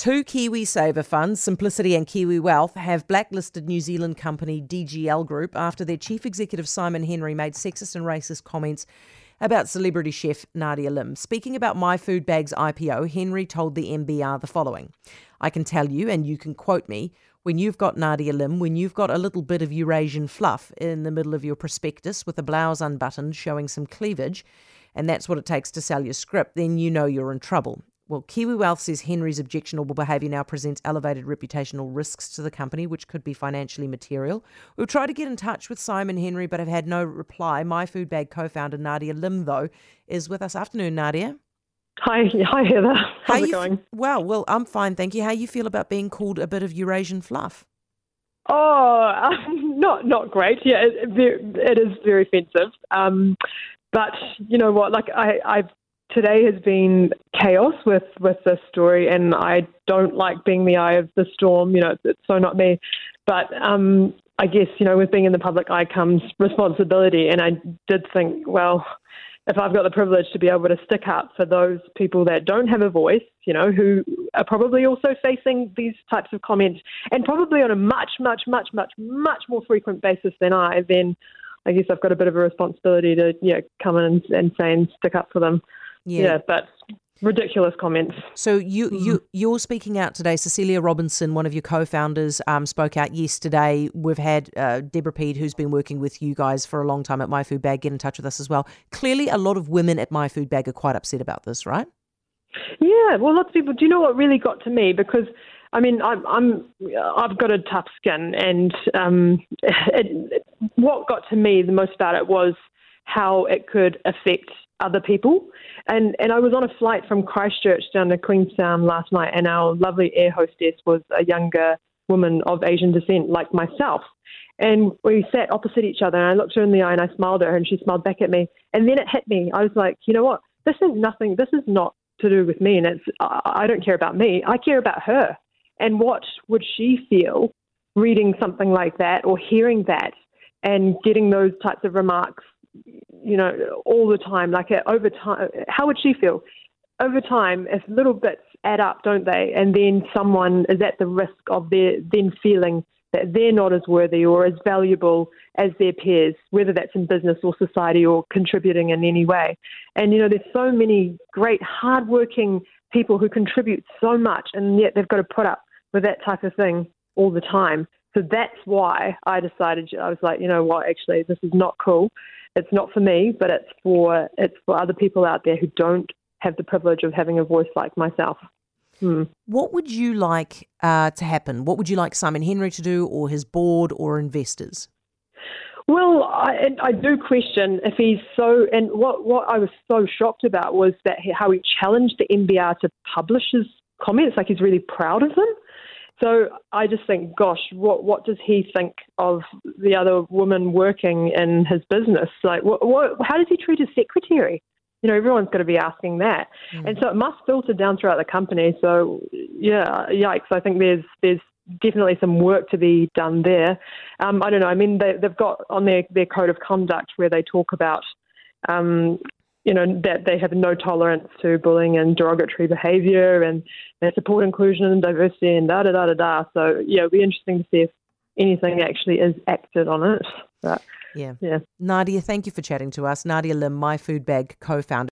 Two KiwiSaver funds, Simplicity and Kiwi Wealth, have blacklisted New Zealand company DGL Group after their chief executive Simon Henry made sexist and racist comments about celebrity chef Nadia Lim. Speaking about My Food Bag's IPO, Henry told the NBR the following I can tell you, and you can quote me, when you've got Nadia Lim, when you've got a little bit of Eurasian fluff in the middle of your prospectus with a blouse unbuttoned showing some cleavage, and that's what it takes to sell your scrip, then you know you're in trouble. Well, Kiwi Wealth says Henry's objectionable behaviour now presents elevated reputational risks to the company, which could be financially material. We've tried to get in touch with Simon Henry, but have had no reply. My Food Bag co founder, Nadia Lim, though, is with us. Afternoon, Nadia. Hi, hi Heather. How's How it going? F- well, well, I'm fine, thank you. How you feel about being called a bit of Eurasian fluff? Oh, um, not not great. Yeah, it, it is very offensive. Um, but you know what? Like I, I've today has been chaos with with this story, and I don't like being the eye of the storm. You know, it's, so not me. But um, I guess you know, with being in the public eye comes responsibility, and I did think, well, if I've got the privilege to be able to stick up for those people that don't have a voice, you know, who are probably also facing these types of comments, and probably on a much, much, much, much, much more frequent basis than I, then I guess I've got a bit of a responsibility to yeah come in and, and say and stick up for them. Yeah, yeah but ridiculous comments. So you mm. you you're speaking out today. Cecilia Robinson, one of your co-founders, um, spoke out yesterday. We've had uh, Deborah Peed, who's been working with you guys for a long time at My Food Bag, get in touch with us as well. Clearly, a lot of women at My Food Bag are quite upset about this, right? Yeah, well, lots of people. Do you know what really got to me? Because I mean, I'm, I'm I've got a tough skin, and um, it, it, what got to me the most about it was how it could affect other people. And and I was on a flight from Christchurch down to Queenstown last night, and our lovely air hostess was a younger woman of Asian descent, like myself. And we sat opposite each other, and I looked her in the eye and I smiled at her, and she smiled back at me. And then it hit me. I was like, you know what? This is nothing. This is not to do with me, and it's I don't care about me. I care about her. And what would she feel reading something like that or hearing that and getting those types of remarks you know, all the time, like uh, over time, how would she feel? Over time, if little bits add up, don't they? And then someone is at the risk of their then feeling that they're not as worthy or as valuable as their peers, whether that's in business or society or contributing in any way. And, you know, there's so many great, hardworking people who contribute so much, and yet they've got to put up with that type of thing all the time. So that's why I decided, I was like, you know what, actually, this is not cool it's not for me, but it's for it's for other people out there who don't have the privilege of having a voice like myself. Hmm. What would you like uh, to happen? What would you like Simon Henry to do, or his board, or investors? Well, I, I do question if he's so. And what what I was so shocked about was that he, how he challenged the NBR to publish his comments, like he's really proud of them. So I just think, gosh, what what does he think of the other woman working in his business? Like, what, what how does he treat his secretary? You know, everyone's got to be asking that, mm. and so it must filter down throughout the company. So, yeah, yikes! I think there's there's definitely some work to be done there. Um, I don't know. I mean, they, have got on their their code of conduct where they talk about um, you know, that they have no tolerance to bullying and derogatory behaviour and they support inclusion and diversity and da da da da da. So, yeah, it'll be interesting to see if anything actually is acted on it. But, yeah. yeah. Nadia, thank you for chatting to us. Nadia Lim, My Food Bag co founder.